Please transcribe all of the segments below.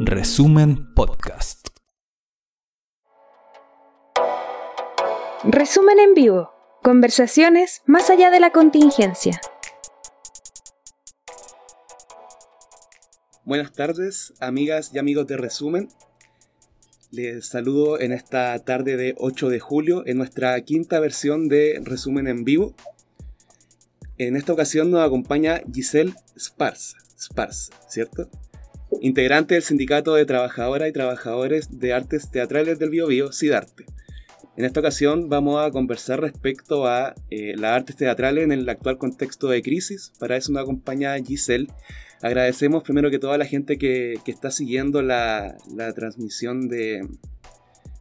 Resumen Podcast. Resumen en vivo. Conversaciones más allá de la contingencia. Buenas tardes, amigas y amigos de Resumen. Les saludo en esta tarde de 8 de julio en nuestra quinta versión de Resumen en vivo. En esta ocasión nos acompaña Giselle Spars, Spars, ¿cierto? Integrante del Sindicato de Trabajadoras y Trabajadores de Artes Teatrales del Biobío, SIDARTE. En esta ocasión vamos a conversar respecto a eh, las artes teatrales en el actual contexto de crisis. Para eso nos acompaña Giselle. Agradecemos primero que toda la gente que, está siguiendo la, transmisión de,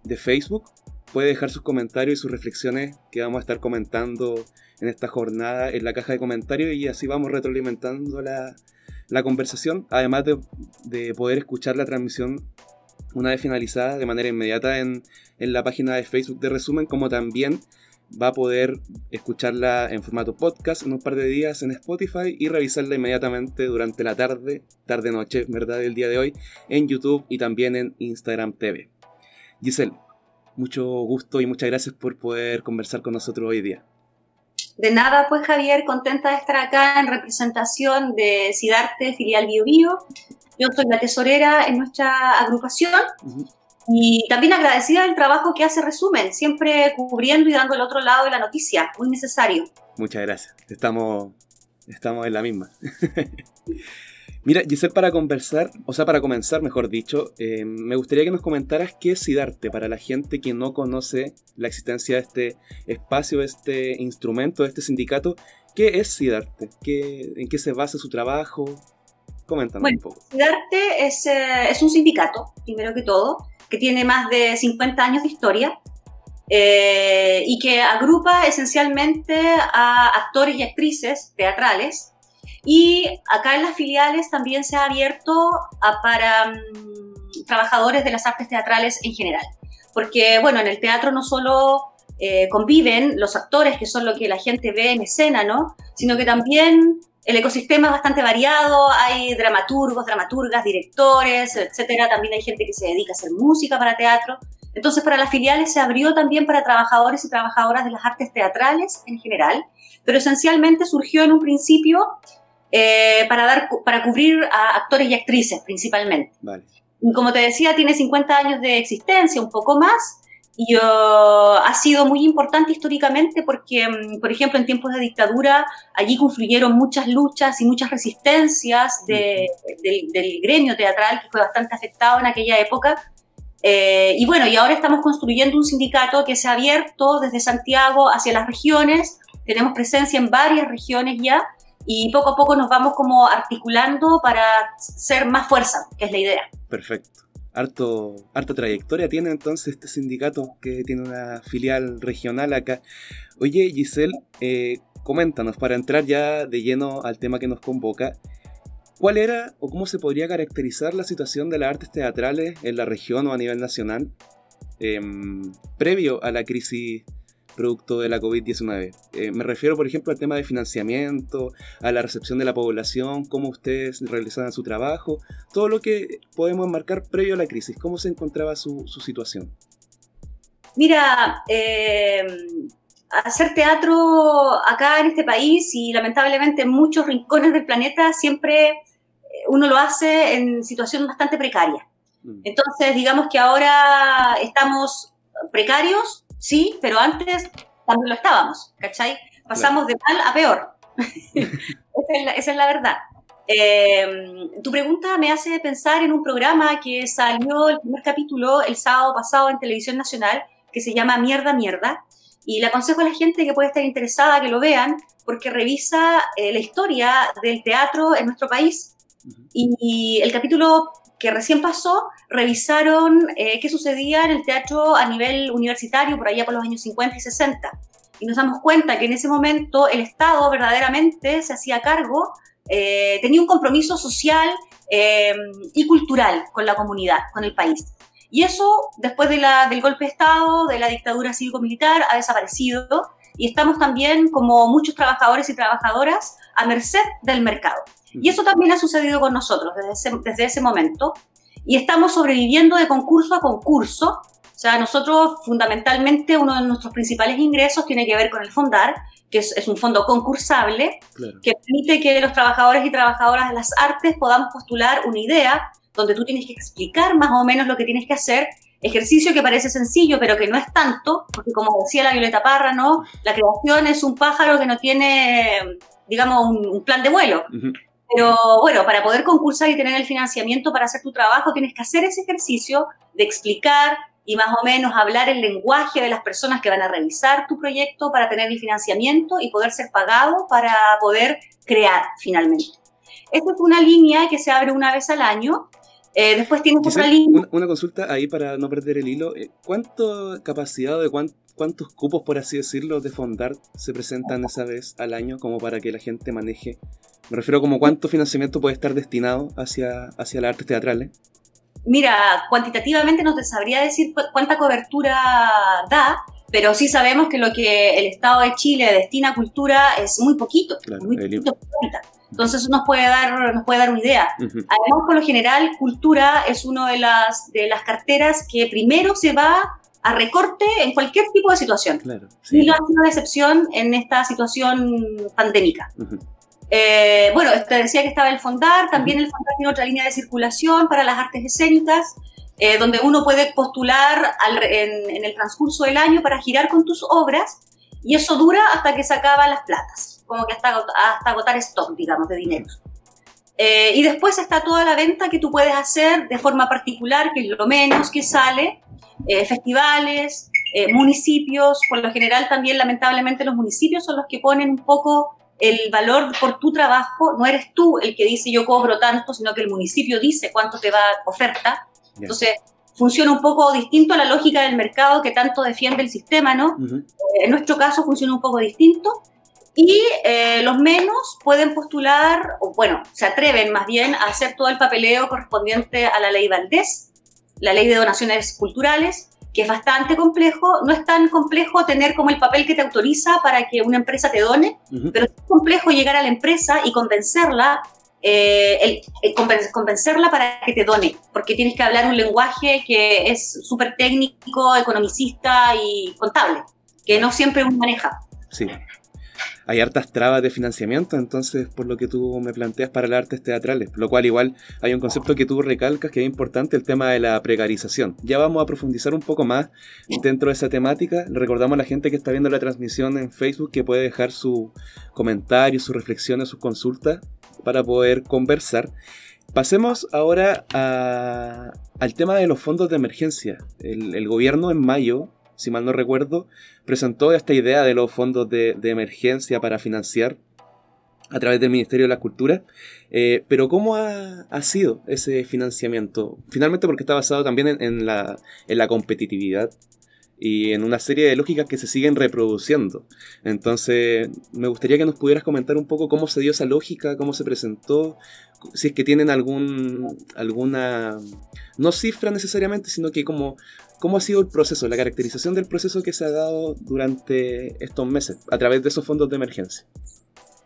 de Facebook puede dejar sus comentarios y sus reflexiones que vamos a estar comentando en esta jornada en la caja de comentarios y así vamos retroalimentando la, la conversación, además de, de, poder escuchar la transmisión una vez finalizada de manera inmediata en, en, la página de Facebook de Resumen, como también va a poder escucharla en formato podcast en un par de días en Spotify y revisarla inmediatamente durante la tarde, tarde-noche, ¿verdad?, del día de hoy, en YouTube y también en Instagram TV. Giselle, mucho gusto y muchas gracias por poder conversar con nosotros hoy día. De nada, pues Javier, contenta de estar acá en representación de Sidarte, filial Bio Bio. Yo soy la tesorera en nuestra agrupación y también agradecida del trabajo que hace Resumen, siempre cubriendo y dando el otro lado de la noticia, muy necesario. Muchas gracias, estamos, estamos en la misma. Mira, Giselle, para conversar, o sea, para comenzar, mejor dicho, eh, me gustaría que nos comentaras qué es SIDARTE para la gente que no conoce la existencia de este espacio, de este instrumento, de este sindicato. ¿Qué es SIDARTE? ¿Qué, ¿En qué se basa su trabajo? Coméntame un poco. SIDARTE es, eh, es, un sindicato, primero que todo, que tiene más de 50 años de historia. Eh, y que agrupa esencialmente a actores y actrices teatrales y acá en las filiales también se ha abierto para mm, trabajadores de las artes teatrales en general. Porque, bueno, en el teatro no solo eh, conviven los actores, que son lo que la gente ve en escena, ¿no? Sino que también el ecosistema es bastante variado, hay dramaturgos, dramaturgas, directores, etcétera. También hay gente que se dedica a hacer música para teatro. Entonces, para las filiales se abrió también para trabajadores y trabajadoras de las artes teatrales en general, pero esencialmente surgió en un principio eh, para, dar, para cubrir a actores y actrices principalmente. como te decía, tiene 50 años de existencia, un poco más, y ha sido muy importante históricamente porque, mm, por ejemplo, en tiempos de dictadura, allí confluyeron muchas luchas y muchas resistencias del gremio teatral, que fue bastante afectado en aquella época. Eh, y bueno, y ahora estamos construyendo un sindicato que se ha abierto desde Santiago hacia las regiones. Tenemos presencia en varias regiones ya y poco a poco nos vamos como articulando para ser más fuerza, que es la idea. Perfecto. Harto, harta trayectoria tiene entonces este sindicato que tiene una filial regional acá. Oye, Giselle, eh, coméntanos, para entrar ya de lleno al tema que nos convoca, ¿cuál era o cómo se podría caracterizar la situación de las artes teatrales en la región o a nivel nacional em, previo a la crisis producto de la COVID-19. Eh, me refiero, por ejemplo, al tema de financiamiento, a la recepción de la población, cómo ustedes realizaban su trabajo, todo lo que podemos enmarcar previo a la crisis, cómo se encontraba su, situación. Mira, eh, hacer teatro acá en este país y lamentablemente en muchos rincones del planeta siempre eh, uno lo hace en situación bastante precaria. Mm. Entonces, digamos que ahora estamos precarios, sí, pero antes también lo estábamos, ¿cachai? Pasamos de mal a peor. esa, es la, verdad. Em, tu pregunta me hace pensar en un programa que salió el primer capítulo el sábado pasado en Televisión Nacional, que se llama Mierda Mierda. Y le aconsejo a la gente que puede estar interesada que lo vean, porque revisa eh, la historia del teatro en nuestro país. y, el capítulo que recién pasó, revisaron eh, qué sucedía en el teatro a nivel universitario por allá por los años 50 y 60. Y nos damos cuenta que en ese momento el Estado verdaderamente se hacía cargo, eh, tenía un compromiso social eh, y cultural con la comunidad, con el país. Y eso, después del golpe de Estado, de la dictadura cívico-militar, ha desaparecido y estamos también, como muchos trabajadores y trabajadoras, a merced del mercado. Y eso también ha sucedido con nosotros desde ese, desde ese momento. Y estamos sobreviviendo de concurso a concurso. O sea, nosotros fundamentalmente uno de nuestros principales ingresos tiene que ver con el Fondar, que es, es un fondo concursable Claro. que permite que los trabajadores y trabajadoras de las artes podamos postular una idea donde tú tienes que explicar más o menos lo que tienes que hacer. Ejercicio que parece sencillo, pero que no es tanto, porque como decía la Violeta Parra, ¿no? La creación es un pájaro que no tiene, digamos, un, un plan de vuelo. Pero bueno, para poder concursar y tener el financiamiento para hacer tu trabajo, tienes que hacer ese ejercicio de explicar y más o menos hablar el lenguaje de las personas que van a revisar tu proyecto para tener el financiamiento y poder ser pagado para poder crear finalmente. Esta es una línea que se abre una vez al año. Eh, después tienes otra línea. una, una consulta ahí para no perder el hilo. Eh, ¿Cuánto capacidad o de cuán- cuántos cupos, por así decirlo, de Fondar se presentan esa vez al año como para que la gente maneje? Me refiero como cuánto financiamiento puede estar destinado hacia, hacia las artes teatrales. Mira, cuantitativamente no te sabría decir cu- cuánta cobertura da, pero sí sabemos que lo que el Estado de Chile destina a cultura es muy poquito, Claro, muy poquito. Entonces eso nos puede dar, nos puede dar una idea. Ujú. Además, por lo general, cultura es una de las, de las carteras que primero se va a recorte en cualquier tipo de situación. Claro. Y Sí. no ha sido una excepción en esta situación pandémica. Ujú. Eh, bueno, te decía que estaba el Fondar, también el Fondar tiene otra línea de circulación para las artes escénicas, eh, donde uno puede postular al- en, en el transcurso del año para girar con tus obras, y eso dura hasta que se acaban las platas, como que hasta, hasta agotar stock, digamos, de dinero. Eh, y después está toda la venta que tú puedes hacer de forma particular, que es lo menos que sale, eh, festivales, eh, municipios, por lo general también lamentablemente los municipios son los que ponen un poco el valor por tu trabajo, no eres tú el que dice yo cobro tanto, sino que el municipio dice cuánto te va a oferta. Entonces, funciona un poco distinto a la lógica del mercado que tanto defiende el sistema, ¿no? Ujú. Eh, En nuestro caso funciona un poco distinto. Y eh, los menos pueden postular, o bueno, se atreven más bien a hacer todo el papeleo correspondiente a la ley Valdés, la ley de donaciones culturales, que es bastante complejo. No es tan complejo tener como el papel que te autoriza para que una empresa te done, pero es complejo llegar a la empresa y convencerla, eh, el- el conven- convencerla para que te done, porque tienes que hablar un lenguaje que es súper técnico, economicista y contable, que no siempre uno maneja. Sí. Hay hartas trabas de financiamiento, entonces, por lo que tú me planteas para las artes teatrales, lo cual igual hay un concepto que tú recalcas que es importante, el tema de la precarización. Ya vamos a profundizar un poco más dentro de esa temática. Recordamos a la gente que está viendo la transmisión en Facebook que puede dejar su comentario, sus reflexiones, sus consultas para poder conversar. Pasemos ahora al tema de los fondos de emergencia. El gobierno en mayo, si mal no recuerdo, presentó esta idea de los fondos de, emergencia para financiar a través del Ministerio de la Cultura. Eh, pero ¿cómo ha, sido ese financiamiento? Finalmente porque está basado también en, en la, en la competitividad y en una serie de lógicas que se siguen reproduciendo. Entonces, me gustaría que nos pudieras comentar un poco cómo se dio esa lógica, cómo se presentó, si es que tienen algún, alguna, no cifra necesariamente, sino que como, cómo ha sido el proceso, la caracterización del proceso que se ha dado durante estos meses a través de esos fondos de emergencia.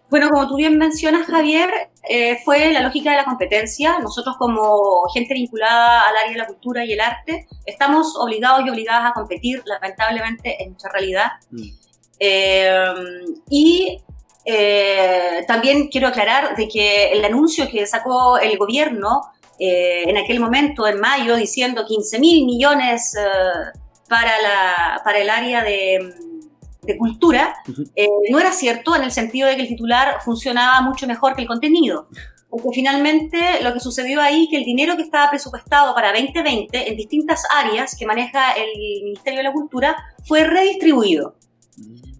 Bueno, como tú bien mencionas, Javier, eh, fue la lógica de la competencia. Nosotros como gente vinculada al área de la cultura y el arte, estamos obligados y obligadas a competir, lamentablemente, en nuestra realidad. Mm. Eh, y eh, también quiero aclarar de que el anuncio que sacó el gobierno eh, en aquel momento, en mayo, diciendo 15 mil millones eh, para, la, para el área de, de cultura, eh, no era cierto en el sentido de que el titular funcionaba mucho mejor que el contenido. Porque finalmente lo que sucedió ahí, que el dinero que estaba presupuestado para 2020 en distintas áreas que maneja el Ministerio de la Cultura fue redistribuido.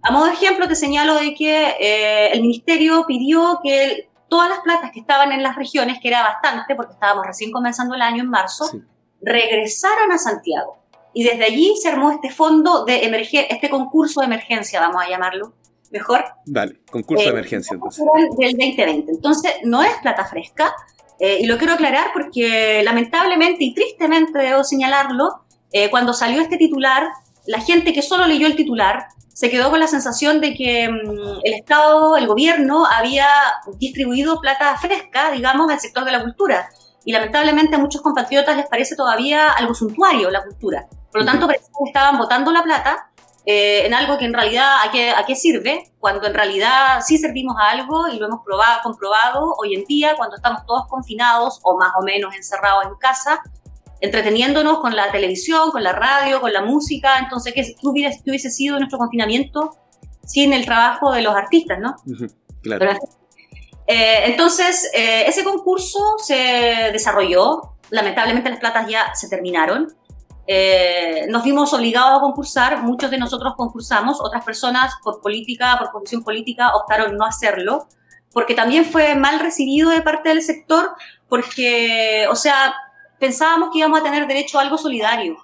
A modo de ejemplo, te señalo de que eh, el ministerio pidió que todas las platas que estaban en las regiones, que era bastante, porque estábamos recién comenzando el año en marzo, Sí. regresaran a Santiago. Y desde allí se armó este fondo de emergencia, este concurso de emergencia, vamos a llamarlo mejor, Vale, concurso de Eh, emergencia entonces. del 2020. Entonces, no es plata fresca, eh, y lo quiero aclarar porque lamentablemente y tristemente debo señalarlo, eh, cuando salió este titular, la gente que solo leyó el titular se quedó con la sensación de que mm, el Estado, el gobierno, había distribuido plata fresca, digamos, al sector de la cultura. Y lamentablemente a muchos compatriotas les parece todavía algo suntuario la cultura. Por lo tanto, parece que estaban botando la plata eh, en algo que en realidad a qué, a qué sirve, cuando en realidad sí servimos a algo y lo hemos probado, comprobado hoy en día, cuando estamos todos confinados o más o menos encerrados en casa, entreteniéndonos con la televisión, con la radio, con la música. Entonces, ¿qué, hubiese, hubiese sido nuestro confinamiento sin el trabajo de los artistas, no? Claro. Eh, entonces, eh, ese concurso se desarrolló. Lamentablemente las platas ya se terminaron. Eh, nos vimos obligados a concursar, muchos de nosotros concursamos, otras personas por política, por posición política, optaron no hacerlo, porque también fue mal recibido de parte del sector, porque, o sea, pensábamos que íbamos a tener derecho a algo solidario,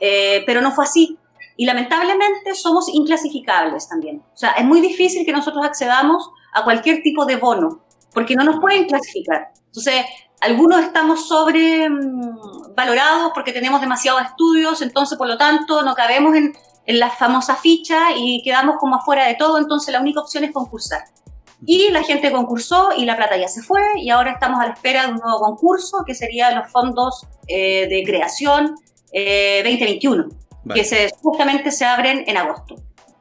eh, pero no fue así. Y lamentablemente somos inclasificables también. O sea, es muy difícil que nosotros accedamos a cualquier tipo de bono, porque no nos pueden clasificar. Entonces, algunos estamos sobrevalorados mm, porque tenemos demasiados estudios, entonces, por lo tanto, no cabemos en, en la famosa ficha y quedamos como afuera de todo, entonces la única opción es concursar. Y la gente concursó y la plata ya se fue y ahora estamos a la espera de un nuevo concurso que serían los fondos eh, de creación 2021, eh, que se, justamente se abren en agosto.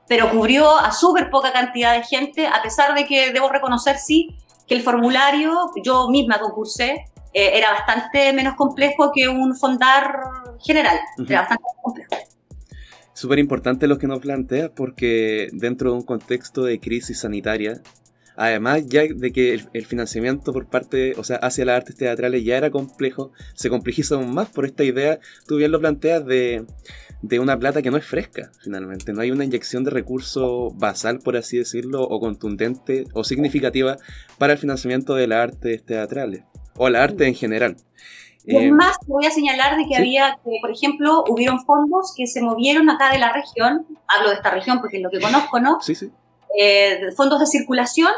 Pero cubrió a súper poca cantidad de gente, a pesar de que debo reconocer, sí, que el formulario, yo misma concursé, eh, era bastante menos complejo que un fondar general, era bastante complejo. Súper importante lo que nos plantea porque dentro de un contexto de crisis sanitaria Además, ya de que el, financiamiento por parte, o sea, hacia las artes teatrales ya era complejo, se complejiza aún más por esta idea, tú bien lo planteas, de, de una plata que no es fresca, finalmente. No hay una inyección de recurso basal, por así decirlo, o contundente o significativa para el financiamiento de las artes teatrales, o la arte en general. Y eh, más, voy a señalar de que había, que, por ejemplo, hubieron fondos que se movieron acá de la región, hablo de esta región porque es lo que conozco, ¿no? Sí, sí. Eh, fondos de circulación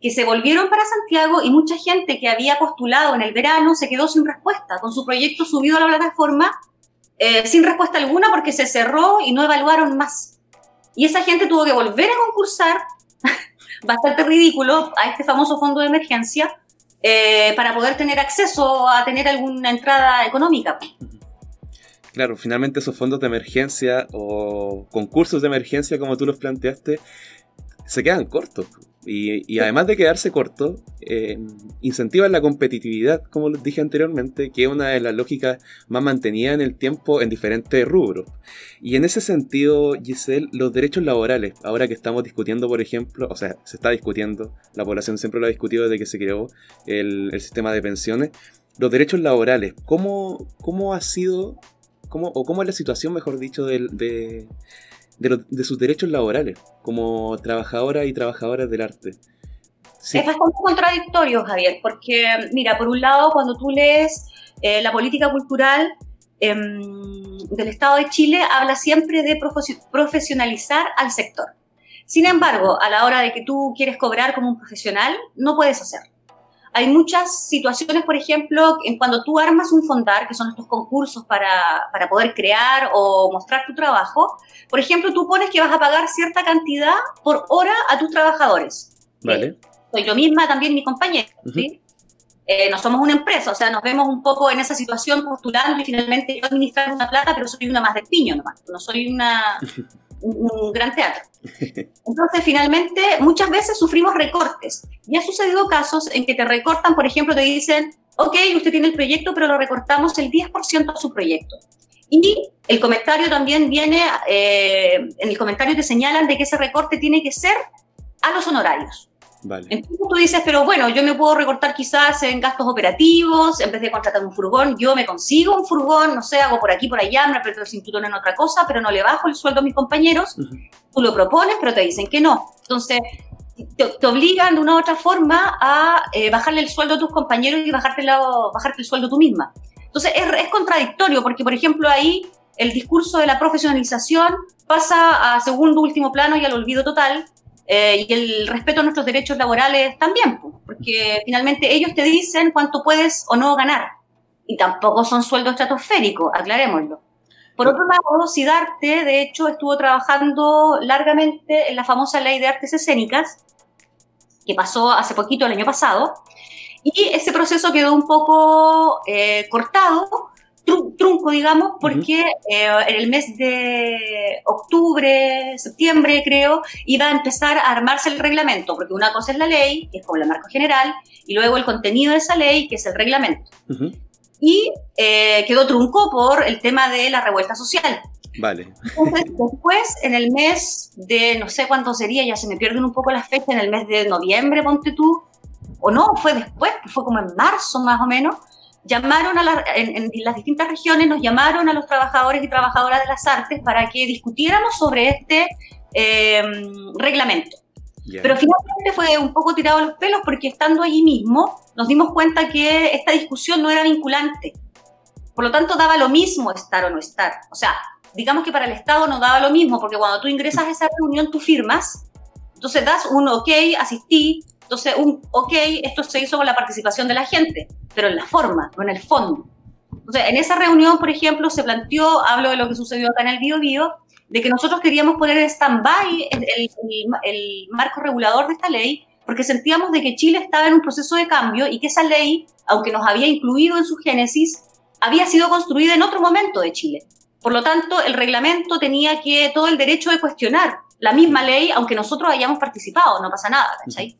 que se volvieron para Santiago y mucha gente que había postulado en el verano se quedó sin respuesta, con su proyecto subido a la plataforma eh, sin respuesta alguna porque se cerró y no evaluaron más. Y esa gente tuvo que volver a concursar, bastante ridículo, a este famoso fondo de emergencia eh, para poder tener acceso a tener alguna entrada económica. Claro, finalmente esos fondos de emergencia o concursos de emergencia, como tú los planteaste, se quedan cortos. Y, además de quedarse corto, eh, incentivan la competitividad, como les dije anteriormente, que es una de las lógicas más mantenidas en el tiempo en diferentes rubros. Y en ese sentido, Giselle, los derechos laborales, ahora que estamos discutiendo, por ejemplo, o sea, se está discutiendo, la población siempre lo ha discutido desde que se creó el, sistema de pensiones, los derechos laborales, ¿cómo, cómo ha sido, cómo, o cómo es la situación, mejor dicho, de de, sus derechos laborales como trabajadoras y trabajadoras del arte. Es bastante contradictorio, Javier, porque mira, por un lado, cuando tú lees eh, la política cultural em, del Estado de Chile, habla siempre de profesionalizar al sector. Sin embargo, a la hora de que tú quieres cobrar como un profesional, no puedes hacerlo. Hay muchas situaciones, por ejemplo, en cuando tú armas un fondar, que son estos concursos para, para poder crear o mostrar tu trabajo, por ejemplo, tú pones que vas a pagar cierta cantidad por hora a tus trabajadores. Vale. Soy yo misma, también mi compañero, ¿sí? Eh, no somos una empresa, o sea, nos vemos un poco en esa situación postulando y finalmente yo administrar una plata, pero soy una más de piño nomás, no soy una, un, gran teatro. Entonces, finalmente, muchas veces sufrimos recortes. Y ha sucedido casos en que te recortan, por ejemplo, te dicen, ok, usted tiene el proyecto, pero lo recortamos el 10% a su proyecto. Y el comentario también viene, eh, en el comentario te señalan de que ese recorte tiene que ser a los honorarios. Entonces tú dices, pero bueno, yo me puedo recortar quizás en gastos operativos, en vez de contratar un furgón, yo me consigo un furgón, no sé, hago por aquí, por allá, me aprieto el cinturón en otra cosa, pero no le bajo el sueldo a mis compañeros. Tú lo propones, pero te dicen que no. Entonces, te, obligan de una u otra forma a eh, bajarle el sueldo a tus compañeros y bajarte, bajarte el sueldo tú misma. Entonces, es, es contradictorio, porque, por ejemplo, ahí el discurso de la profesionalización pasa a segundo, último plano y al olvido total, eh, y el respeto a nuestros derechos laborales también, porque finalmente ellos te dicen cuánto puedes o no ganar. Y tampoco son sueldos estratosféricos, aclarémoslo. Por otro lado, Sidarte, de hecho, estuvo trabajando largamente en la famosa ley de artes escénicas, que pasó hace poquito, el año pasado, y ese proceso quedó un poco eh, cortado, trunco, digamos, porque eh, en el mes de octubre, septiembre, creo, iba a empezar a armarse el reglamento, porque una cosa es la ley, que es como la marca general, y luego el contenido de esa ley, que es el reglamento. Y eh, quedó trunco por el tema de la revuelta social. Vale. Entonces, después, en el mes de, no sé cuánto sería, ya se me pierden un poco las fechas, en el mes de noviembre, ponte tú, o no, fue después, fue como en marzo más o menos, llamaron a en, las distintas regiones, nos llamaron a los trabajadores y trabajadoras de las artes para que discutiéramos sobre este eh, reglamento. Pero finalmente fue un poco tirado a los pelos porque estando allí mismo nos dimos cuenta que esta discusión no era vinculante. Por lo tanto, daba lo mismo estar o no estar. O sea, digamos que para el Estado no daba lo mismo porque cuando tú ingresas a esa reunión tú firmas, entonces das un ok, asistí, entonces un ok, esto se hizo con la participación de la gente pero en la forma, no en el fondo. Entonces, en esa reunión, por ejemplo, se planteó, hablo de lo que sucedió acá en el Bio Bio, de que nosotros queríamos poner en stand-by el, el, marco regulador de esta ley, porque sentíamos de que Chile estaba en un proceso de cambio y que esa ley, aunque nos había incluido en su génesis, había sido construida en otro momento de Chile. Por lo tanto, el reglamento tenía que todo el derecho de cuestionar la misma ley, aunque nosotros hayamos participado, no pasa nada, ¿cachai?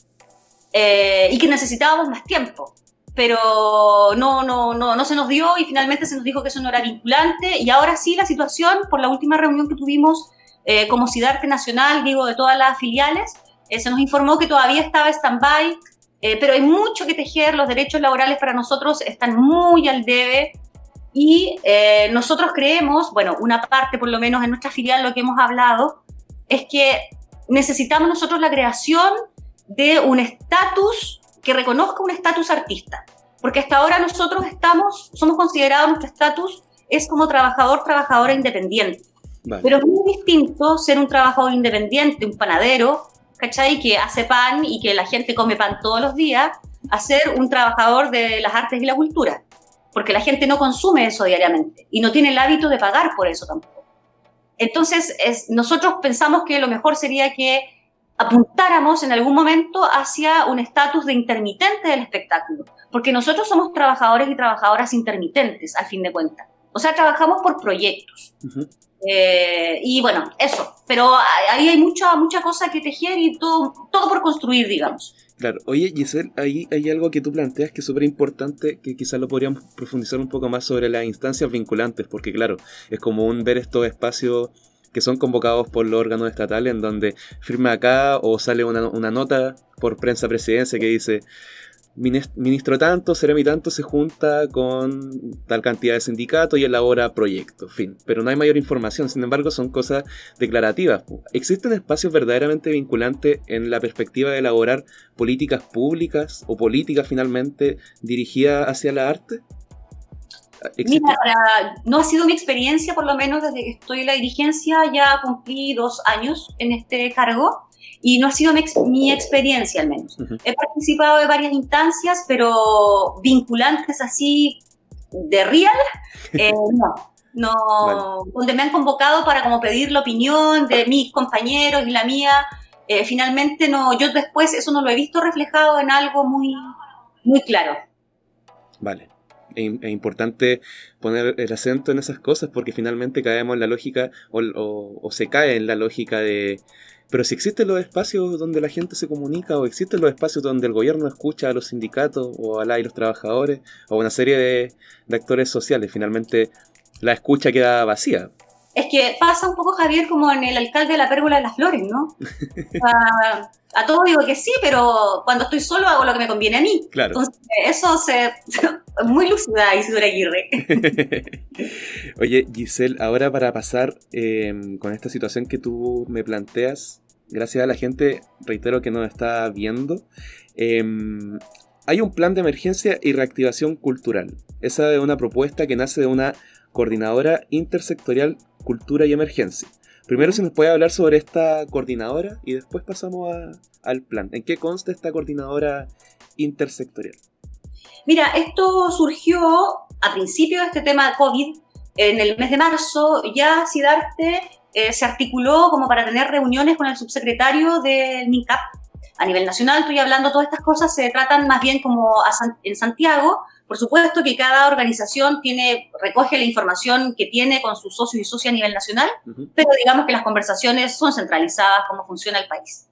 Eh, y que necesitábamos más tiempo. Pero no, no, no, no se nos dio y finalmente se nos dijo que eso no era vinculante. Y ahora sí la situación, por la última reunión que tuvimos eh, como CIDARTE Nacional, digo, de todas las filiales, eh, se nos informó que todavía estaba stand-by, eh, pero hay mucho que tejer, los derechos laborales para nosotros están muy al debe. Y nosotros creemos, bueno, una parte por lo menos en nuestra filial lo que hemos hablado, es que necesitamos nosotros la creación de un estatus que reconozca un estatus artista. Porque hasta ahora nosotros estamos, somos considerados, nuestro estatus es como trabajador, trabajadora independiente. Pero es muy distinto ser un trabajador independiente, un panadero, ¿cachai? Que hace pan y que la gente come pan todos los días, a ser un trabajador de las artes y la cultura. Porque la gente no consume eso diariamente y no tiene el hábito de pagar por eso tampoco. Entonces, es, nosotros pensamos que lo mejor sería que apuntáramos en algún momento hacia un estatus de intermitente del espectáculo, porque nosotros somos trabajadores y trabajadoras intermitentes, al fin de cuentas. O sea, trabajamos por proyectos. Eh, y bueno, eso. Pero ahí hay mucha, mucha cosa que tejer y todo, todo por construir, digamos. Claro. Oye, Giselle, ahí hay algo que tú planteas que es súper importante, que quizás lo podríamos profundizar un poco más sobre las instancias vinculantes, porque claro, es como un ver estos espacios que son convocados por los órganos estatales en donde firma acá o sale una, nota por prensa presidencia que dice ministro tanto, Seremi tanto se junta con tal cantidad de sindicatos y elabora proyectos, fin. Pero no hay mayor información, sin embargo son cosas declarativas. ¿Existen espacios verdaderamente vinculantes en la perspectiva de elaborar políticas públicas o políticas finalmente dirigidas hacia la arte? Mira, no ha sido mi experiencia, por lo menos desde que estoy en la dirigencia, ya cumplí dos años en este cargo y no ha sido mi, experiencia al menos. He participado de varias instancias, pero vinculantes así de real, eh, no. No, donde me han convocado para como pedir la opinión de mis compañeros y la mía, eh, finalmente no, yo después eso no lo he visto reflejado en algo muy, muy claro. Vale es, importante poner el acento en esas cosas porque finalmente caemos en la lógica o, se cae en la lógica de... Pero si existen los espacios donde la gente se comunica o existen los espacios donde el gobierno escucha a los sindicatos o a la y los trabajadores o una serie de, de actores sociales, finalmente la escucha queda vacía. Es que pasa un poco, Javier, como en el alcalde de la pérgola de las flores, ¿no? a todos digo que sí, pero cuando estoy solo hago lo que me conviene a mí. Claro. Entonces, eso se, muy lúcida Isidora Aguirre. Oye, Giselle, ahora para pasar em, con esta situación que tú me planteas, gracias a la gente, reitero que nos está viendo, em, hay un plan de emergencia y reactivación cultural. Esa es una propuesta que nace de una coordinadora intersectorial cultura y emergencia. Primero si nos puede hablar sobre esta coordinadora y después pasamos al plan. ¿En qué consta esta coordinadora intersectorial? Mira, esto surgió a principio de este tema de COVID, en el mes de marzo ya SIDARTE eh, se articuló como para tener reuniones con el subsecretario del MINCAP a nivel nacional. Estoy hablando, todas estas cosas se tratan más bien como en Santiago. Por supuesto que cada organización tiene, recoge la información que tiene con sus socios y socias a nivel nacional, pero digamos que las conversaciones son centralizadas, cómo funciona el país.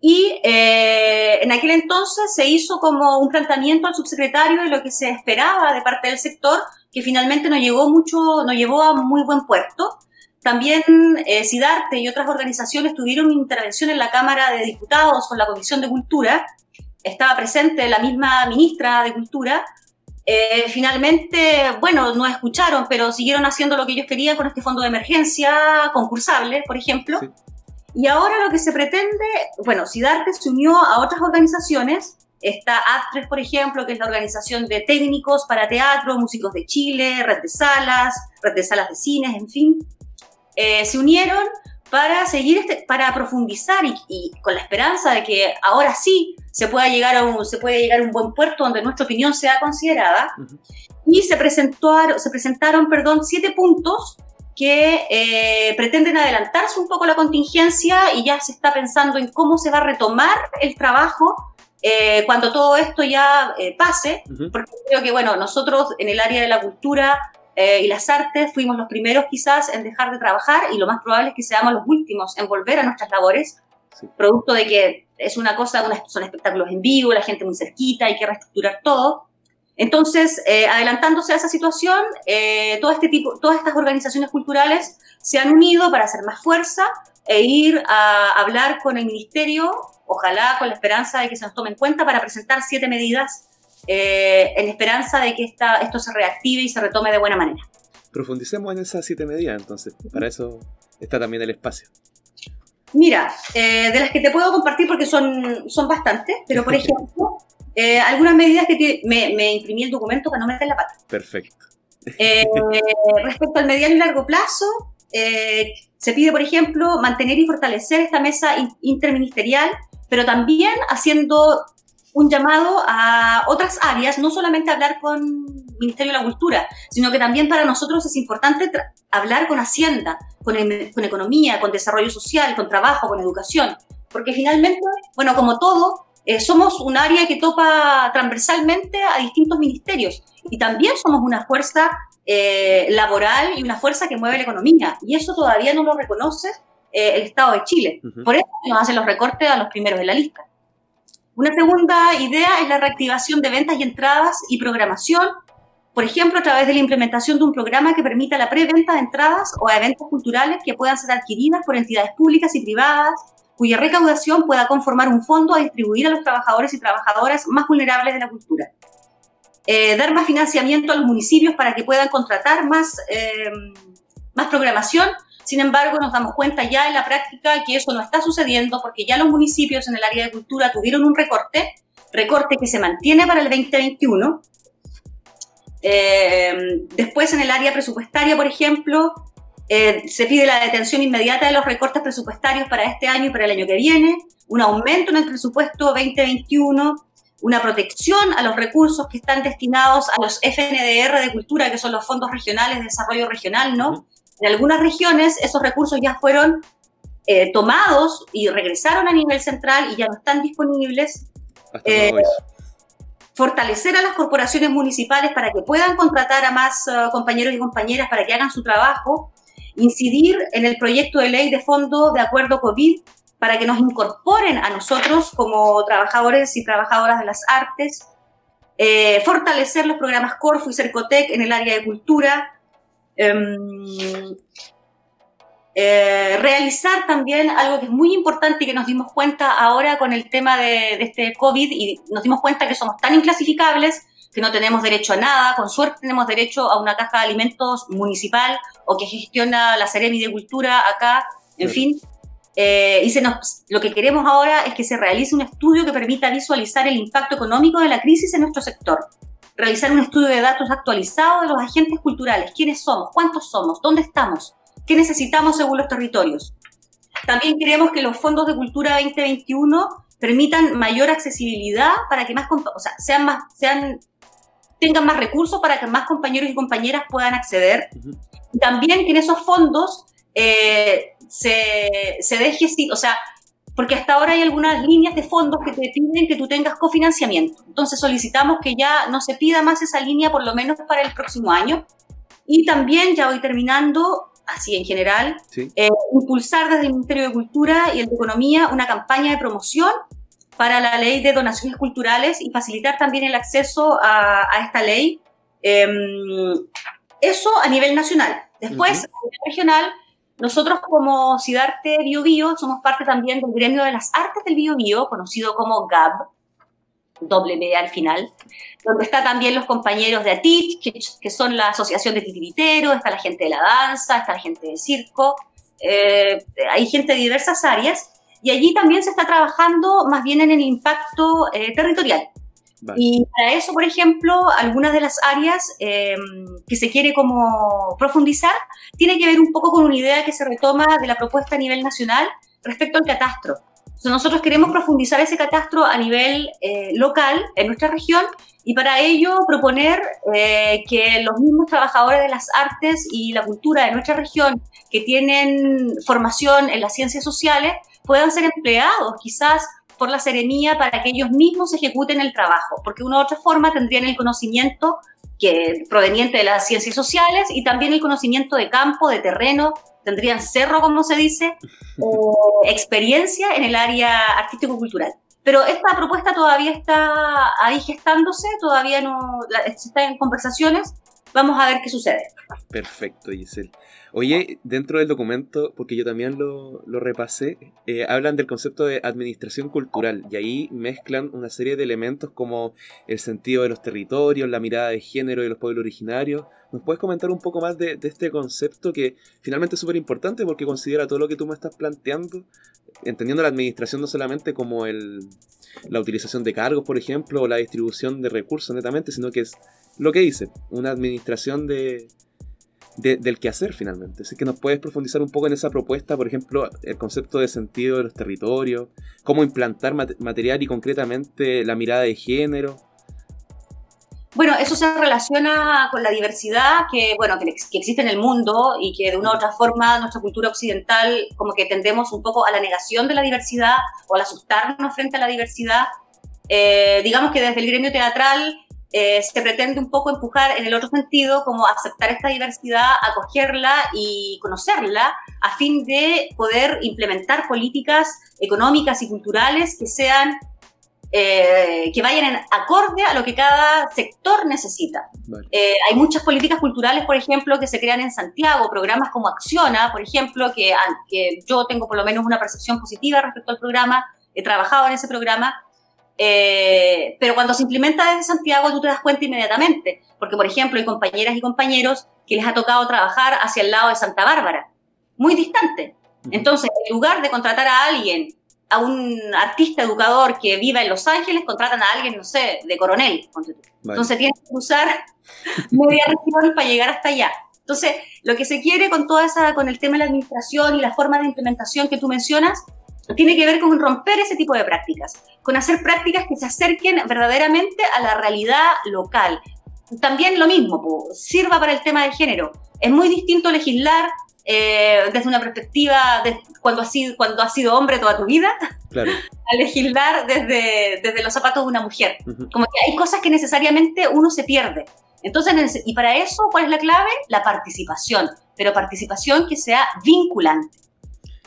Y eh, en aquel entonces se hizo como un planteamiento al subsecretario de lo que se esperaba de parte del sector, que finalmente no llegó mucho, no llevó a muy buen puerto. También eh, SIDARTE y otras organizaciones tuvieron intervención en la Cámara de Diputados con la Comisión de Cultura. Estaba presente la misma ministra de Cultura. Eh, finalmente, bueno, no escucharon, pero siguieron haciendo lo que ellos querían con este fondo de emergencia concursable, por ejemplo. Y ahora lo que se pretende, bueno, SIDARTE se unió a otras organizaciones. Está ASTRES, por ejemplo, que es la organización de técnicos para teatro, músicos de Chile, red de salas, red de salas de cines, en fin. Eh, se unieron para seguir, este, para profundizar y, con la esperanza de que ahora sí se pueda llegar a un, se puede llegar a un buen puerto donde nuestra opinión sea considerada. Y se, presentó, se presentaron, perdón, siete puntos que eh, pretenden adelantarse un poco la contingencia y ya se está pensando en cómo se va a retomar el trabajo eh, cuando todo esto ya pase, porque creo que, bueno, nosotros en el área de la cultura eh, y las artes fuimos los primeros quizás en dejar de trabajar y lo más probable es que seamos los últimos en volver a nuestras labores, producto de que es una cosa, son espectáculos en vivo, la gente muy cerquita, hay que reestructurar todo. Entonces, eh, adelantándose a esa situación, eh, todo este tipo, todas estas organizaciones culturales se han unido para hacer más fuerza e ir a hablar con el ministerio, ojalá con la esperanza de que se nos tome en cuenta para presentar siete medidas eh, en esperanza de que esta, esto se reactive y se retome de buena manera. Profundicemos en esas siete medidas, entonces, para eso está también el espacio. Mira, eh, de las que te puedo compartir porque son, son bastantes, pero por ejemplo, eh, algunas medidas que me, imprimí el documento para no meter la pata. Perfecto. respecto al mediano y largo plazo, se pide, por ejemplo, mantener y fortalecer esta mesa interministerial, pero también haciendo un llamado a otras áreas, no solamente hablar con el Ministerio de la Cultura, sino que también para nosotros es importante hablar con Hacienda, con, con economía, con desarrollo social, con trabajo, con educación, porque finalmente, bueno, como todo, eh, somos un área que topa transversalmente a distintos ministerios y también somos una fuerza eh, laboral y una fuerza que mueve la economía y eso todavía no lo reconoce eh, el Estado de Chile. Por eso nos hacen los recortes a los primeros de la lista. Una segunda idea es la reactivación de ventas y entradas y programación, por ejemplo, a través de la implementación de un programa que permita la preventa de entradas o eventos culturales que puedan ser adquiridas por entidades públicas y privadas, cuya recaudación pueda conformar un fondo a distribuir a los trabajadores y trabajadoras más vulnerables de la cultura. Eh, dar más financiamiento a los municipios para que puedan contratar más, eh, más programación sin embargo, nos damos cuenta ya en la práctica que eso no está sucediendo porque ya los municipios en el área de cultura tuvieron un recorte, recorte que se mantiene para el 2021. Eh, después, en el área presupuestaria, por ejemplo, eh, se pide la detención inmediata de los recortes presupuestarios para este año y para el año que viene, un aumento en el presupuesto 2021, una protección a los recursos que están destinados a los FNDR de cultura, que son los fondos regionales de desarrollo regional, ¿no? En algunas regiones esos recursos ya fueron eh, tomados y regresaron a nivel central y ya no están disponibles. Eh, fortalecer a las corporaciones municipales para que puedan contratar a más eh, compañeros y compañeras para que hagan su trabajo, incidir en el proyecto de ley de fondo de acuerdo COVID para que nos incorporen a nosotros como trabajadores y trabajadoras de las artes, fortalecer los programas Corfu y Cercotec en el área de cultura, eh, realizar también algo que es muy importante y que nos dimos cuenta ahora con el tema de, este COVID y nos dimos cuenta que somos tan inclasificables que no tenemos derecho a nada, con suerte tenemos derecho a una caja de alimentos municipal o que gestiona la Seremi de Cultura acá, en fin. Eh, y se nos, lo que queremos ahora es que se realice un estudio que permita visualizar el impacto económico de la crisis en nuestro sector realizar un estudio de datos actualizado de los agentes culturales, quiénes somos, cuántos somos, dónde estamos, qué necesitamos según los territorios. También queremos que los fondos de cultura 2021 permitan mayor accesibilidad para que más, o sea, sean más, sean, tengan más recursos para que más compañeros y compañeras puedan acceder. también que en esos fondos eh, se, se deje, o sea, porque hasta ahora hay algunas líneas de fondos que te piden que tú tengas cofinanciamiento. Entonces solicitamos que ya no se pida más esa línea por lo menos para el próximo año. Y también, ya voy terminando, así en general, eh, impulsar desde el Ministerio de Cultura y el de Economía una campaña de promoción para la ley de donaciones culturales y facilitar también el acceso a, esta ley. Em, eso a nivel nacional. Después, a nivel regional, nosotros como Cidarte Bio Bio somos parte también del gremio de las artes del Bio Bio, conocido como GAB, doble B al final, donde está también los compañeros de ATIT, que, son la Asociación de Titiriteros, está la gente de la danza, está la gente del circo, eh, hay gente de diversas áreas, y allí también se está trabajando más bien en el impacto eh, territorial. Y para eso, por ejemplo, algunas de las áreas eh, que se quiere como profundizar tiene que ver un poco con una idea que se retoma de la propuesta a nivel nacional respecto al catastro. nosotros queremos profundizar ese catastro a nivel eh, local en nuestra región y para ello proponer eh, que los mismos trabajadores de las artes y la cultura de nuestra región que tienen formación en las ciencias sociales puedan ser empleados quizás por la serenía para que ellos mismos ejecuten el trabajo, porque de una u otra forma tendrían el conocimiento que, proveniente de las ciencias sociales y también el conocimiento de campo, de terreno, tendrían cerro, como se dice, o experiencia en el área artístico-cultural. Pero esta propuesta todavía está ahí gestándose, todavía no está en conversaciones. Vamos a ver qué sucede. Perfecto, Giselle. Oye, dentro del documento, porque yo también lo, repasé, eh, hablan del concepto de administración cultural y ahí mezclan una serie de elementos como el sentido de los territorios, la mirada de género de los pueblos originarios. ¿Nos puedes comentar un poco más de, este concepto que finalmente es súper importante porque considera todo lo que tú me estás planteando, entendiendo la administración no solamente como el, la utilización de cargos, por ejemplo, o la distribución de recursos netamente, sino que es lo que dice, una administración de de, del quehacer finalmente. Así que nos puedes profundizar un poco en esa propuesta, por ejemplo, el concepto de sentido de los territorios, cómo implantar material y concretamente la mirada de género. Bueno, eso se relaciona con la diversidad que, bueno, que, existe en el mundo y que de una u otra forma nuestra cultura occidental como que tendemos un poco a la negación de la diversidad o a asustarnos frente a la diversidad. Eh, digamos que desde el gremio teatral eh, se pretende un poco empujar en el otro sentido, como aceptar esta diversidad, acogerla y conocerla, a fin de poder implementar políticas económicas y culturales que sean eh, que vayan en acorde a lo que cada sector necesita. Eh, hay muchas políticas culturales, por ejemplo, que se crean en Santiago, programas como Acciona, por ejemplo, que, que yo tengo por lo menos una percepción positiva respecto al programa, he trabajado en ese programa, eh, pero cuando se implementa desde Santiago tú te das cuenta inmediatamente, porque por ejemplo hay compañeras y compañeros que les ha tocado trabajar hacia el lado de Santa Bárbara, muy distante. Entonces, en lugar de contratar a alguien, a un artista educador que viva en Los Ángeles, contratan a alguien, no sé, de coronel. Entonces tienes que cruzar media región para llegar hasta allá. Entonces, lo que se quiere con toda esa, con el tema de la administración y la forma de implementación que tú mencionas, tiene que ver con romper ese tipo de prácticas, con hacer prácticas que se acerquen verdaderamente a la realidad local. También lo mismo, sirva para el tema del género. Es muy distinto legislar eh, desde una perspectiva de cuando, has sido, cuando has sido hombre toda tu vida a legislar desde, desde los zapatos de una mujer. Como que hay cosas que necesariamente uno se pierde. Entonces, y para eso, ¿cuál es la clave? La participación, pero participación que sea vinculante.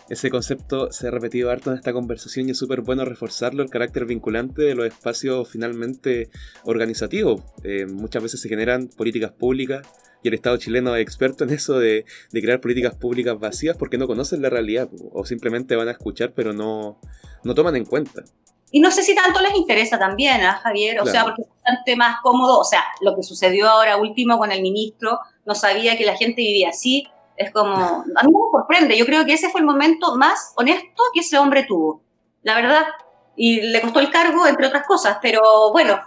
Ese concepto se ha repetido harto en esta conversación y es súper bueno reforzarlo, el carácter vinculante de los espacios finalmente organizativos. Eh, muchas veces se generan políticas públicas y el Estado chileno es experto en eso de, crear políticas públicas vacías porque no conocen la realidad o simplemente van a escuchar pero no, no toman en cuenta. Y no sé si tanto les interesa también, ¿eh, Javier? O sea, porque es bastante más cómodo. O sea, lo que sucedió ahora último con el ministro, no sabía que la gente vivía así es como, a mí me sorprende, yo creo que ese fue el momento más honesto que ese hombre tuvo, la verdad. Y le costó el cargo, entre otras cosas, pero bueno,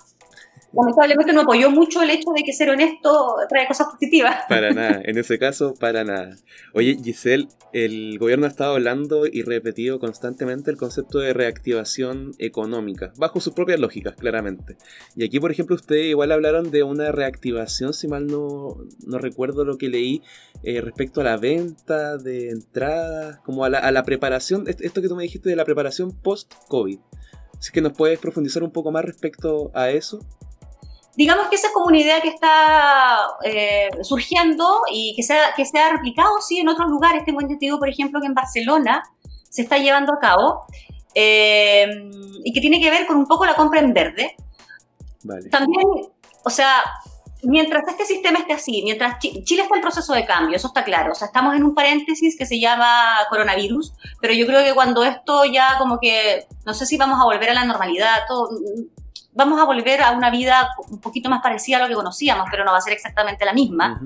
lamentablemente no apoyó mucho el hecho de que ser honesto trae cosas positivas. Para nada, en ese caso, para nada. Oye, Giselle, el gobierno ha estado hablando y repetido constantemente el concepto de reactivación económica, bajo sus propias lógicas, claramente. Y aquí, por ejemplo, ustedes igual hablaron de una reactivación, si mal no, no recuerdo lo que leí, eh, respecto a la venta de entradas, como a la, a la preparación, esto que tú me dijiste de la preparación post-COVID. Así que nos puedes profundizar un poco más respecto a eso digamos que esa es como una idea que está eh, surgiendo y que se, ha, que se ha replicado, sí, en otros lugares. Tengo entendido, por ejemplo, que en Barcelona se está llevando a cabo eh, y que tiene que ver con un poco la compra en verde. También, o sea, mientras este sistema esté así, mientras Chile está en proceso de cambio, eso está claro, o sea, estamos en un paréntesis que se llama coronavirus, pero yo creo que cuando esto ya como que, no sé si vamos a volver a la normalidad, todo, vamos a volver a una vida un poquito más parecida a lo que conocíamos, pero no va a ser exactamente la misma.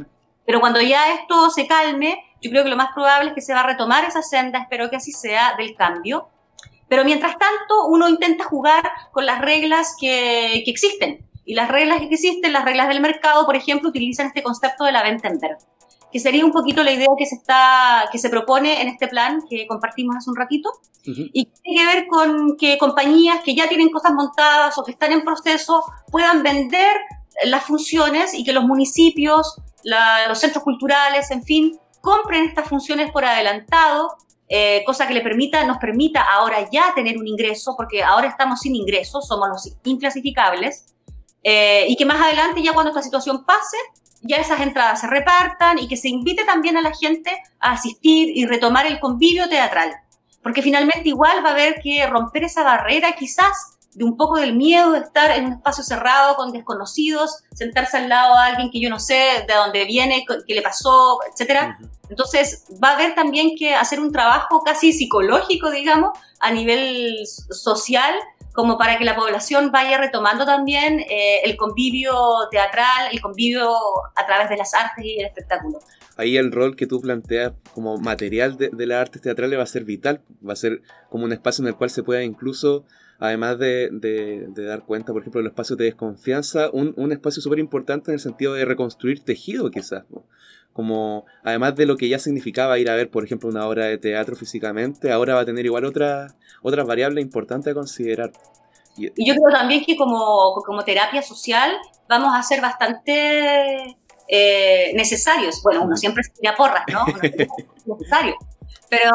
Pero cuando ya esto se calme, yo creo que lo más probable es que se va a retomar esa senda, espero que así sea, del cambio. Pero mientras tanto, uno intenta jugar con las reglas que, que existen. Y las reglas que existen, las reglas del mercado, por ejemplo, utilizan este concepto de la venta en verde que sería un poquito la idea que se está, que se propone en este plan que compartimos hace un ratito, y que tiene que ver con que compañías que ya tienen cosas montadas o que están en proceso puedan vender las funciones y que los municipios, los centros culturales, en fin, compren estas funciones por adelantado, eh, cosa que le permita, nos permita ahora ya tener un ingreso, porque ahora estamos sin ingresos, somos los inclasificables, eh, y que más adelante, ya cuando esta situación pase, ya esas entradas se repartan y que se invite también a la gente a asistir y retomar el convivio teatral. Porque finalmente igual va a haber que romper esa barrera quizás de un poco del miedo de estar en un espacio cerrado con desconocidos, sentarse al lado a alguien que yo no sé de dónde viene, qué le pasó, etcétera. Entonces va a haber también que hacer un trabajo casi psicológico, digamos, a nivel social como para que la población vaya retomando también eh, el convivio teatral, el convivio a través de las artes y el espectáculo. Ahí el rol que tú planteas como material de, de las artes teatrales va a ser vital, va a ser como un espacio en el cual se pueda incluso, además de, de, dar cuenta, por ejemplo, de los espacios de desconfianza, un, un espacio súper importante en el sentido de reconstruir tejido quizás. Como además de lo que ya significaba ir a ver, por ejemplo, una obra de teatro físicamente, ahora va a tener igual otra, otra variable importante a considerar. Y, yo creo también que como, como terapia social vamos a ser bastante eh, necesarios. Bueno, uno siempre se tira porras, ¿no? necesario. Pero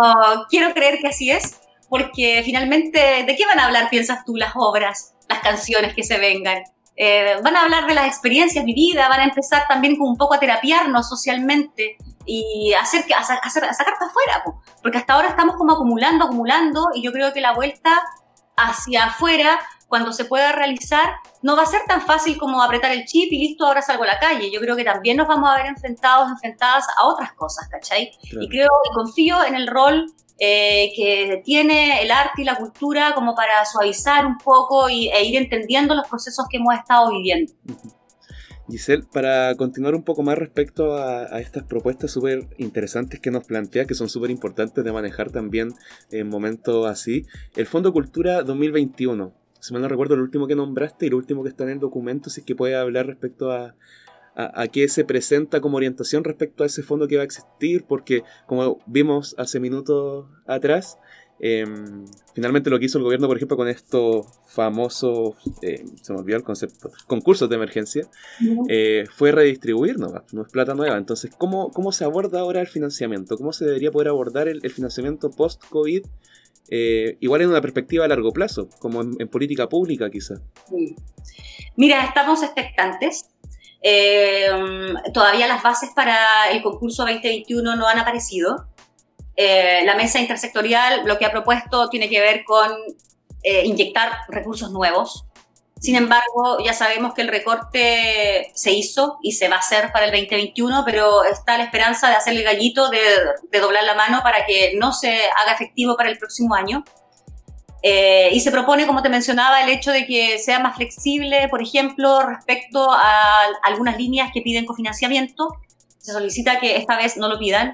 quiero creer que así es, porque finalmente, ¿de qué van a hablar, piensas tú, las obras, las canciones que se vengan? Eh, van a hablar de las experiencias vividas, van a empezar también como un poco a terapiarnos socialmente y hacer, a, hacer, a sacar para afuera, porque hasta ahora estamos como acumulando, acumulando, y yo creo que la vuelta hacia afuera, cuando se pueda realizar, no va a ser tan fácil como apretar el chip y listo, ahora salgo a la calle. Yo creo que también nos vamos a ver enfrentados, enfrentadas a otras cosas, ¿cachai? Y creo y confío en el rol eh, que tiene el arte y la cultura como para suavizar un poco y, e ir entendiendo los procesos que hemos estado viviendo. Giselle, para continuar un poco más respecto a, estas propuestas súper interesantes que nos plantea, que son súper importantes de manejar también en momentos así, el Fondo Cultura 2021, si mal no recuerdo el último que nombraste y el último que está en el documento, si es que puede hablar respecto a, a, qué se presenta como orientación respecto a ese fondo que va a existir, porque como vimos hace minutos atrás, Em, finalmente lo que hizo el gobierno, por ejemplo, con estos famosos, eh, se me olvidó el concepto, concursos de emergencia, eh, fue redistribuir, no, no es plata nueva. Entonces, ¿cómo, ¿cómo se aborda ahora el financiamiento? ¿Cómo se debería poder abordar el, financiamiento post-COVID? Eh, igual en una perspectiva a largo plazo, como en, política pública quizá. Mira, estamos expectantes. Todavía las bases para el concurso 2021 no han aparecido. Eh, la mesa intersectorial lo que ha propuesto tiene que ver con eh, inyectar recursos nuevos. Sin embargo, ya sabemos que el recorte se hizo y se va a hacer para el 2021, pero está la esperanza de hacerle gallito, de, doblar la mano para que no se haga efectivo para el próximo año. Eh, y se propone, como te mencionaba, el hecho de que sea más flexible, por ejemplo, respecto a algunas líneas que piden cofinanciamiento. Se solicita que esta vez no lo pidan,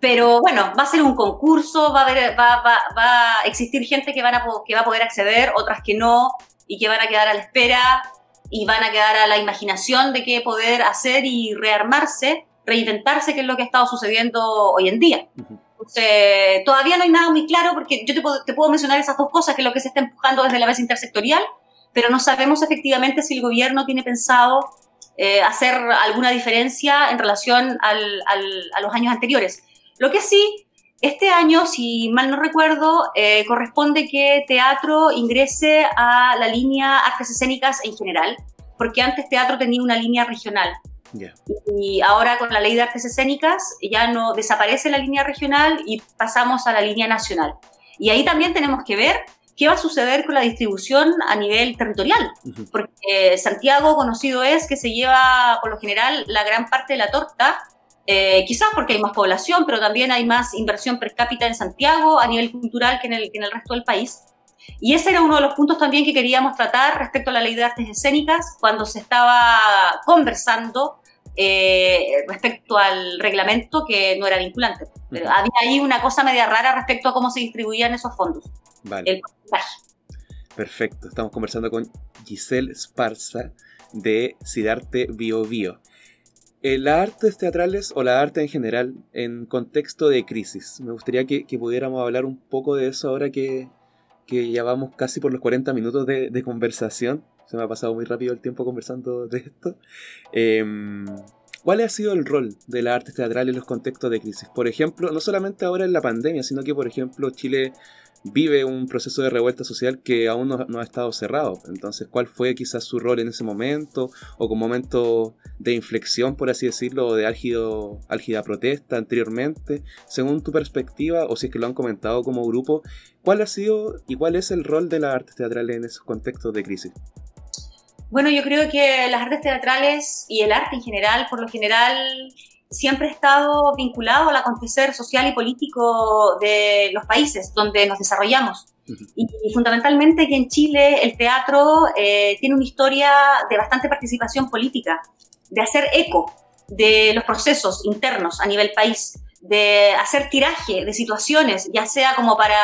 pero bueno, va a ser un concurso, va a, haber, va, va, va a existir gente que, van a, que va a poder acceder, otras que no, y que van a quedar a la espera. y van a quedar a la imaginación de qué poder hacer y rearmarse, reinventarse, que es lo que ha estado sucediendo hoy en día. Todavía no hay nada muy claro porque yo te puedo, te puedo mencionar esas dos cosas, que es lo que se está empujando desde la mesa intersectorial, pero no sabemos efectivamente si el gobierno tiene pensado eh, hacer alguna diferencia en relación al, a los años anteriores. Lo que sí, este año, si mal no recuerdo, eh, corresponde que teatro ingrese a la línea artes escénicas en general, porque antes teatro tenía una línea regional. Y ahora con la ley de artes escénicas ya no desaparece la línea regional y pasamos a la línea nacional. Y ahí también tenemos que ver qué va a suceder con la distribución a nivel territorial. Porque Santiago conocido es que se lleva, por lo general, la gran parte de la torta, eh, quizás porque hay más población, pero también hay más inversión per cápita en Santiago a nivel cultural que en el, que en el resto del país. Y ese era uno de los puntos también que queríamos tratar respecto a la ley de artes escénicas cuando se estaba conversando eh, respecto al reglamento que no era vinculante. Pero había ahí una cosa media rara respecto a cómo se distribuían esos fondos. Vale. Perfecto. Estamos conversando con Giselle Sparza de Sidarte Bio Bio. Eh, las artes teatrales o la arte en general en contexto de crisis. Me gustaría que, pudiéramos hablar un poco de eso ahora que, que ya vamos casi por los 40 minutos de, de conversación se me ha pasado muy rápido el tiempo conversando de esto. Em, ¿Cuál ha sido el rol de la arte teatral en los contextos de crisis? Por ejemplo, no solamente ahora en la pandemia, sino que, por ejemplo, Chile vive un proceso de revuelta social que aún no, ha estado cerrado. Entonces, ¿cuál fue quizás su rol en ese momento? O con momento de inflexión, por así decirlo, o de álgido, álgida protesta anteriormente. Según tu perspectiva, o si es que lo han comentado como grupo, ¿cuál ha sido y cuál es el rol de la arte teatral en esos contextos de crisis? Bueno, yo creo que las artes teatrales y el arte en general, por lo general, siempre ha estado vinculado al acontecer social y político de los países donde nos desarrollamos. y, fundamentalmente que en Chile el teatro eh, tiene una historia de bastante participación política, de hacer eco de los procesos internos a nivel país, de hacer tiraje de situaciones, ya sea como para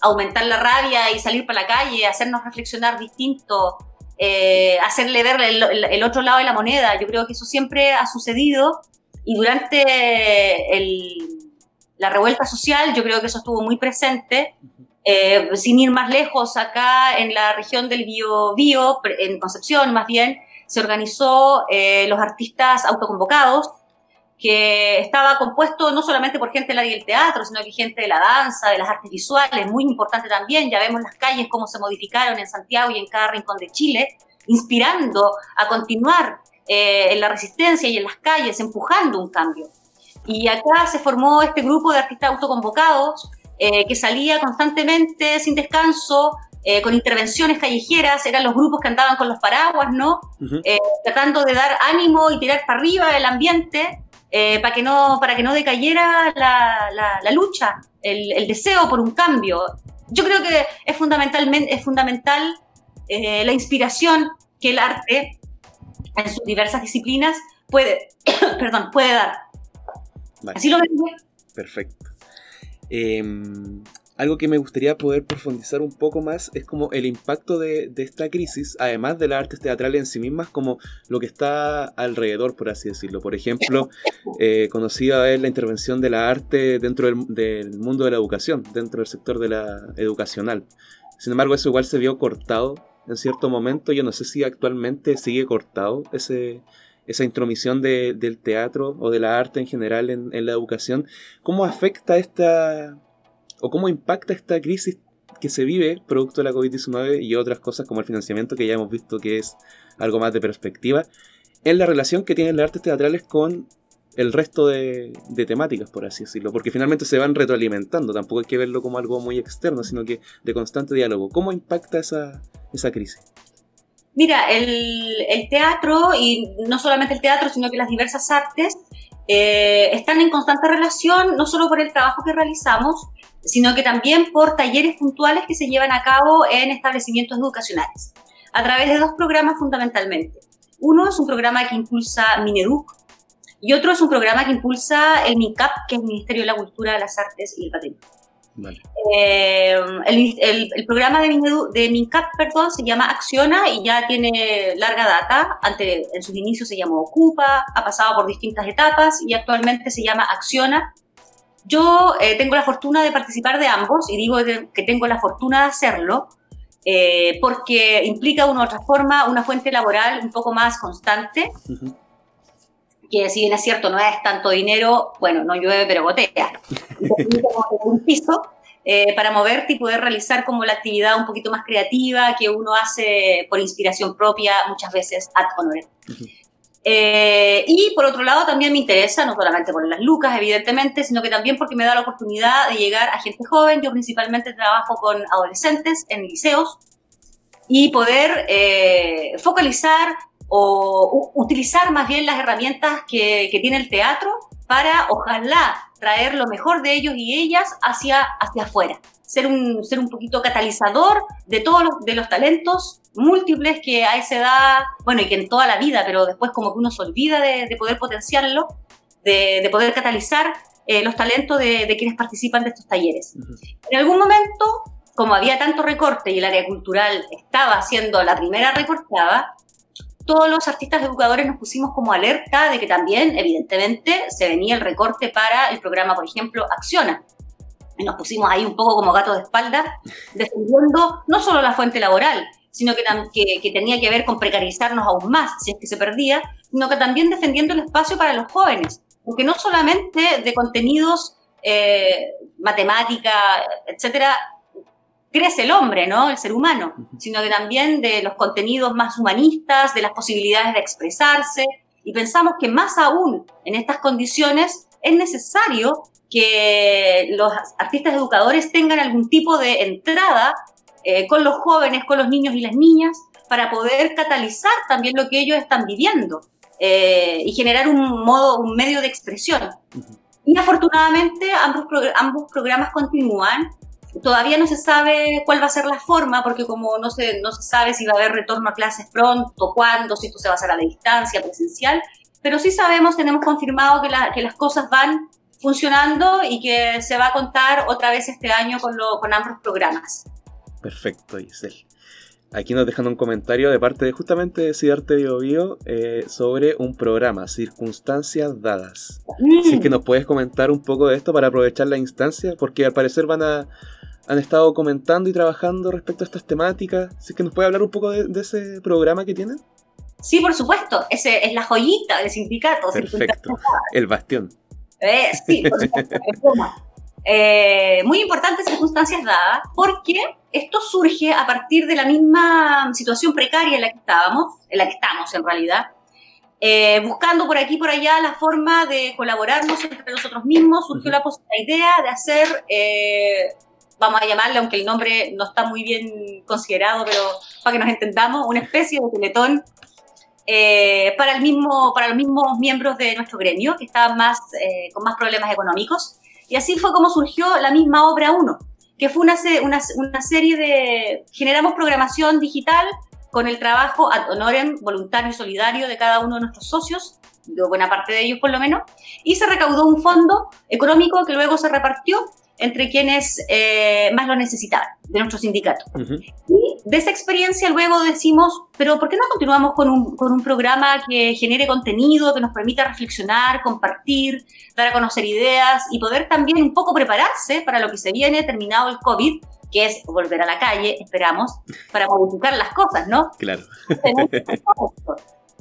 aumentar la rabia y salir para la calle, hacernos reflexionar distinto, eh, hacerle ver el, otro lado de la moneda. Yo creo que eso siempre ha sucedido y durante la revuelta social yo creo que eso estuvo muy presente. Eh, sin ir más lejos, acá en la región del Bio, en Concepción más bien, se organizó eh, los artistas autoconvocados que estaba compuesto no solamente por gente del teatro, sino que gente de la danza, de las artes visuales, muy importante también. Ya vemos las calles cómo se modificaron en Santiago y en cada rincón de Chile, inspirando a continuar eh, en la resistencia y en las calles, empujando un cambio. Y acá se formó este grupo de artistas autoconvocados eh, que salía constantemente, sin descanso, eh, con intervenciones callejeras, eran los grupos que andaban con los paraguas, ¿no? tratando de dar ánimo y tirar para arriba el ambiente eh, para, que no, para que no decayera la, la, lucha, el, el, deseo por un cambio. Yo creo que es, fundamentalmente, es fundamental eh, la inspiración que el arte en sus diversas disciplinas puede, perdón, puede dar. Así lo veo. Perfecto. Eh, algo que me gustaría poder profundizar un poco más es como el impacto de, esta crisis, además de las artes teatrales en sí mismas, como lo que está alrededor, por así decirlo. Por ejemplo, eh, conocida es la intervención de la arte dentro del, mundo de la educación, dentro del sector de la educacional. Sin embargo, eso igual se vio cortado en cierto momento. Yo no sé si actualmente sigue cortado ese, esa intromisión del teatro o de la arte en general en, en la educación. ¿Cómo afecta esta o cómo impacta esta crisis que se vive producto de la COVID-19 y otras cosas como el financiamiento que ya hemos visto que es algo más de perspectiva, en la relación que tienen las artes teatrales con el resto de, temáticas, por así decirlo, porque finalmente se van retroalimentando, tampoco hay que verlo como algo muy externo, sino que de constante diálogo. ¿Cómo impacta esa, esa crisis? Mira, el, teatro, y no solamente el teatro, sino que las diversas artes, eh, están en constante relación, no solo por el trabajo que realizamos, sino que también por talleres puntuales que se llevan a cabo en establecimientos educacionales, a través de dos programas fundamentalmente. Uno es un programa que impulsa Mineduc y otro es un programa que impulsa el MINCAP, que es el Ministerio de la Cultura, las Artes y el Patrimonio. Eh, el, programa de, de MINCAP perdón, se llama Acciona y ya tiene larga data. Ante, en sus inicios se llamó Ocupa, ha pasado por distintas etapas y actualmente se llama Acciona. Yo eh, tengo la fortuna de participar de ambos y digo que tengo la fortuna de hacerlo eh, porque implica una otra forma, una fuente laboral un poco más constante. Que si bien es cierto, no es tanto dinero, bueno, no llueve pero gotea. un piso eh, para moverte y poder realizar como la actividad un poquito más creativa que uno hace por inspiración propia, muchas veces ad honorem. Eh, y por otro lado también me interesa, no solamente por las lucas, evidentemente, sino que también porque me da la oportunidad de llegar a gente joven. Yo principalmente trabajo con adolescentes en liceos y poder eh, focalizar o utilizar más bien las herramientas que, que, tiene el teatro para, ojalá, traer lo mejor de ellos y ellas hacia, hacia afuera. Ser un, ser un poquito catalizador de todos los, de los talentos múltiples que a esa edad, bueno, y que en toda la vida, pero después como que uno se olvida de, poder potenciarlo, de, de poder catalizar eh, los talentos de, de, quienes participan de estos talleres. En algún momento, como había tanto recorte y el área cultural estaba siendo la primera recortada, todos los artistas educadores nos pusimos como alerta de que también, evidentemente, se venía el recorte para el programa, por ejemplo, Acciona. Y nos pusimos ahí un poco como gato de espalda, defendiendo no solo la fuente laboral, sino que, que, tenía que ver con precarizarnos aún más, si es que se perdía, sino que también defendiendo el espacio para los jóvenes, porque no solamente de contenidos, eh, matemática, etcétera, crece el hombre, ¿no? El ser humano, sino que también de los contenidos más humanistas, de las posibilidades de expresarse. Y pensamos que más aún en estas condiciones es necesario que los artistas educadores tengan algún tipo de entrada eh, con los jóvenes, con los niños y las niñas, para poder catalizar también lo que ellos están viviendo eh, y generar un modo, un medio de expresión. Y afortunadamente ambos, ambos programas continúan. Todavía no se sabe cuál va a ser la forma, porque como no se, no se sabe si va a haber retorno a clases pronto, cuándo, si esto se va a hacer a la distancia, presencial, pero sí sabemos, tenemos confirmado que, que las cosas van funcionando y que se va a contar otra vez este año con, lo, con ambos programas. Perfecto, Giselle. Aquí nos dejan un comentario de parte de justamente de Cidarte Bio, Bio eh, sobre un programa, Circunstancias Dadas. Si es que nos puedes comentar un poco de esto para aprovechar la instancia, porque al parecer van a, han estado comentando y trabajando respecto a estas temáticas. Si es que nos puede hablar un poco de, ese programa que tienen. Sí, por supuesto. Ese es la joyita del sindicato. Perfecto. El bastión. Eh, sí, por supuesto. Eh, muy importantes circunstancias dadas, porque esto surge a partir de la misma situación precaria en la que estábamos, en la que estamos en realidad, eh, buscando por aquí y por allá la forma de colaborarnos entre nosotros mismos, surgió la, idea de hacer, eh, vamos a llamarle, aunque el nombre no está muy bien considerado, pero para que nos entendamos, una especie de teletón para, el mismo, para los mismos miembros de nuestro gremio, que estaban más, con más problemas económicos. Y así fue como surgió la misma obra 1, que fue una, una, una serie de... Generamos programación digital con el trabajo ad honorem voluntario y solidario de cada uno de nuestros socios, de buena parte de ellos por lo menos, y se recaudó un fondo económico que luego se repartió entre quienes eh, más lo necesitaban, de nuestro sindicato. Y de esa experiencia luego decimos, pero ¿por qué no continuamos con un, con un programa que genere contenido, que nos permita reflexionar, compartir, dar a conocer ideas y poder también un poco prepararse para lo que se viene terminado el COVID? que es volver a la calle, esperamos, para modificar las cosas, ¿no? Claro.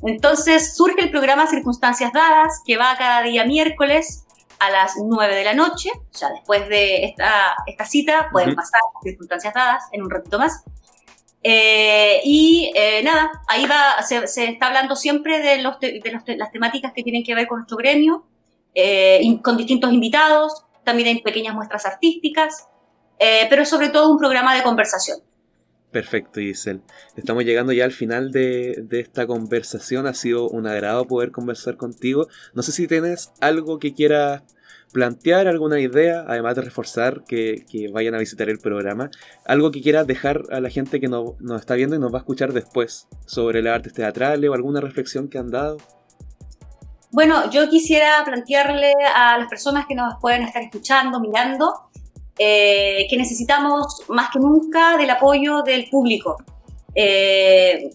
Entonces surge el programa Circunstancias Dadas, que va cada día miércoles a las 9 de la noche, o sea, después de esta, esta cita, pueden pasar circunstancias dadas en un ratito más. Eh, y eh, nada, ahí va, se, se, está hablando siempre de, los, de, las temáticas que tienen que ver con nuestro gremio, eh, con distintos invitados, también hay pequeñas muestras artísticas, pero sobre todo un programa de conversación. Perfecto, Giselle. Estamos llegando ya al final de, de, esta conversación. Ha sido un agrado poder conversar contigo. No sé si tienes algo que quieras plantear, alguna idea, además de reforzar que, vayan a visitar el programa. Algo que quieras dejar a la gente que nos, nos está viendo y nos va a escuchar después sobre las artes teatrales o alguna reflexión que han dado. Bueno, yo quisiera plantearle a las personas que nos pueden estar escuchando, mirando, eh, que necesitamos más que nunca del apoyo del público. Eh,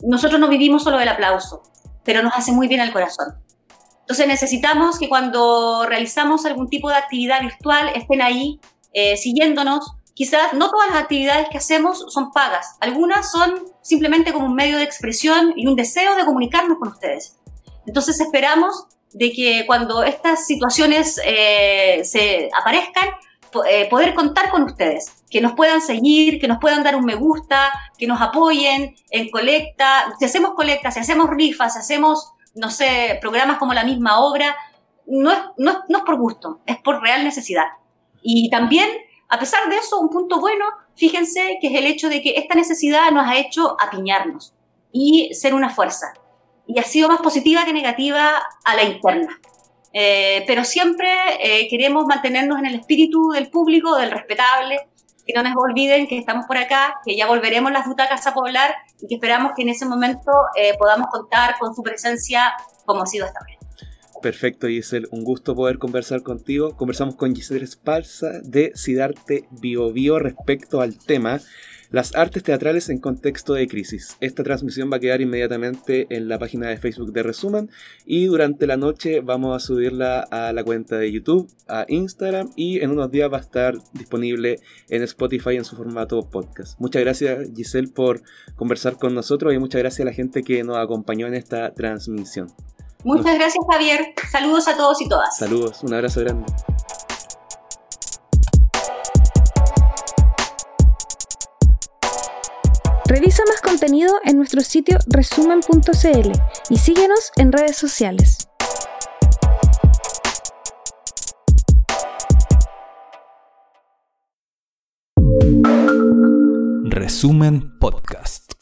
nosotros no vivimos solo del aplauso, pero nos hace muy bien al corazón. Entonces necesitamos que cuando realizamos algún tipo de actividad virtual estén ahí eh, siguiéndonos. Quizás no todas las actividades que hacemos son pagas, algunas son simplemente como un medio de expresión y un deseo de comunicarnos con ustedes. Entonces esperamos de que cuando estas situaciones eh, se aparezcan, eh, poder contar con ustedes, que nos puedan seguir, que nos puedan dar un me gusta, que nos apoyen en colecta, si hacemos colecta, si hacemos rifas, si hacemos no sé, programas como la misma obra, no es, no, es por gusto, es por real necesidad. Y también, a pesar de eso, un punto bueno, fíjense que es el hecho de que esta necesidad nos ha hecho apiñarnos y ser una fuerza. Y ha sido más positiva que negativa a la interna. Eh, pero siempre eh, queremos mantenernos en el espíritu del público, del respetable, que no nos olviden que estamos por acá, que ya volveremos las butacas a poblar y que esperamos que en ese momento eh, podamos contar con su presencia como ha sido hasta ahora. Perfecto, Giselle. Un gusto poder conversar contigo. Conversamos con Giselle Esparza de Sidarte Bio Bio respecto al tema las artes teatrales en contexto de crisis. Esta transmisión va a quedar inmediatamente en la página de Facebook de Resumen y durante la noche vamos a subirla a la cuenta de YouTube, a Instagram y en unos días va a estar disponible en Spotify en su formato podcast. Muchas gracias Giselle por conversar con nosotros y muchas gracias a la gente que nos acompañó en esta transmisión. Muchas gracias Javier. Saludos a todos y todas. Saludos, un abrazo grande. Revisa más contenido en nuestro sitio resumen.cl y síguenos en redes sociales. Resumen Podcast.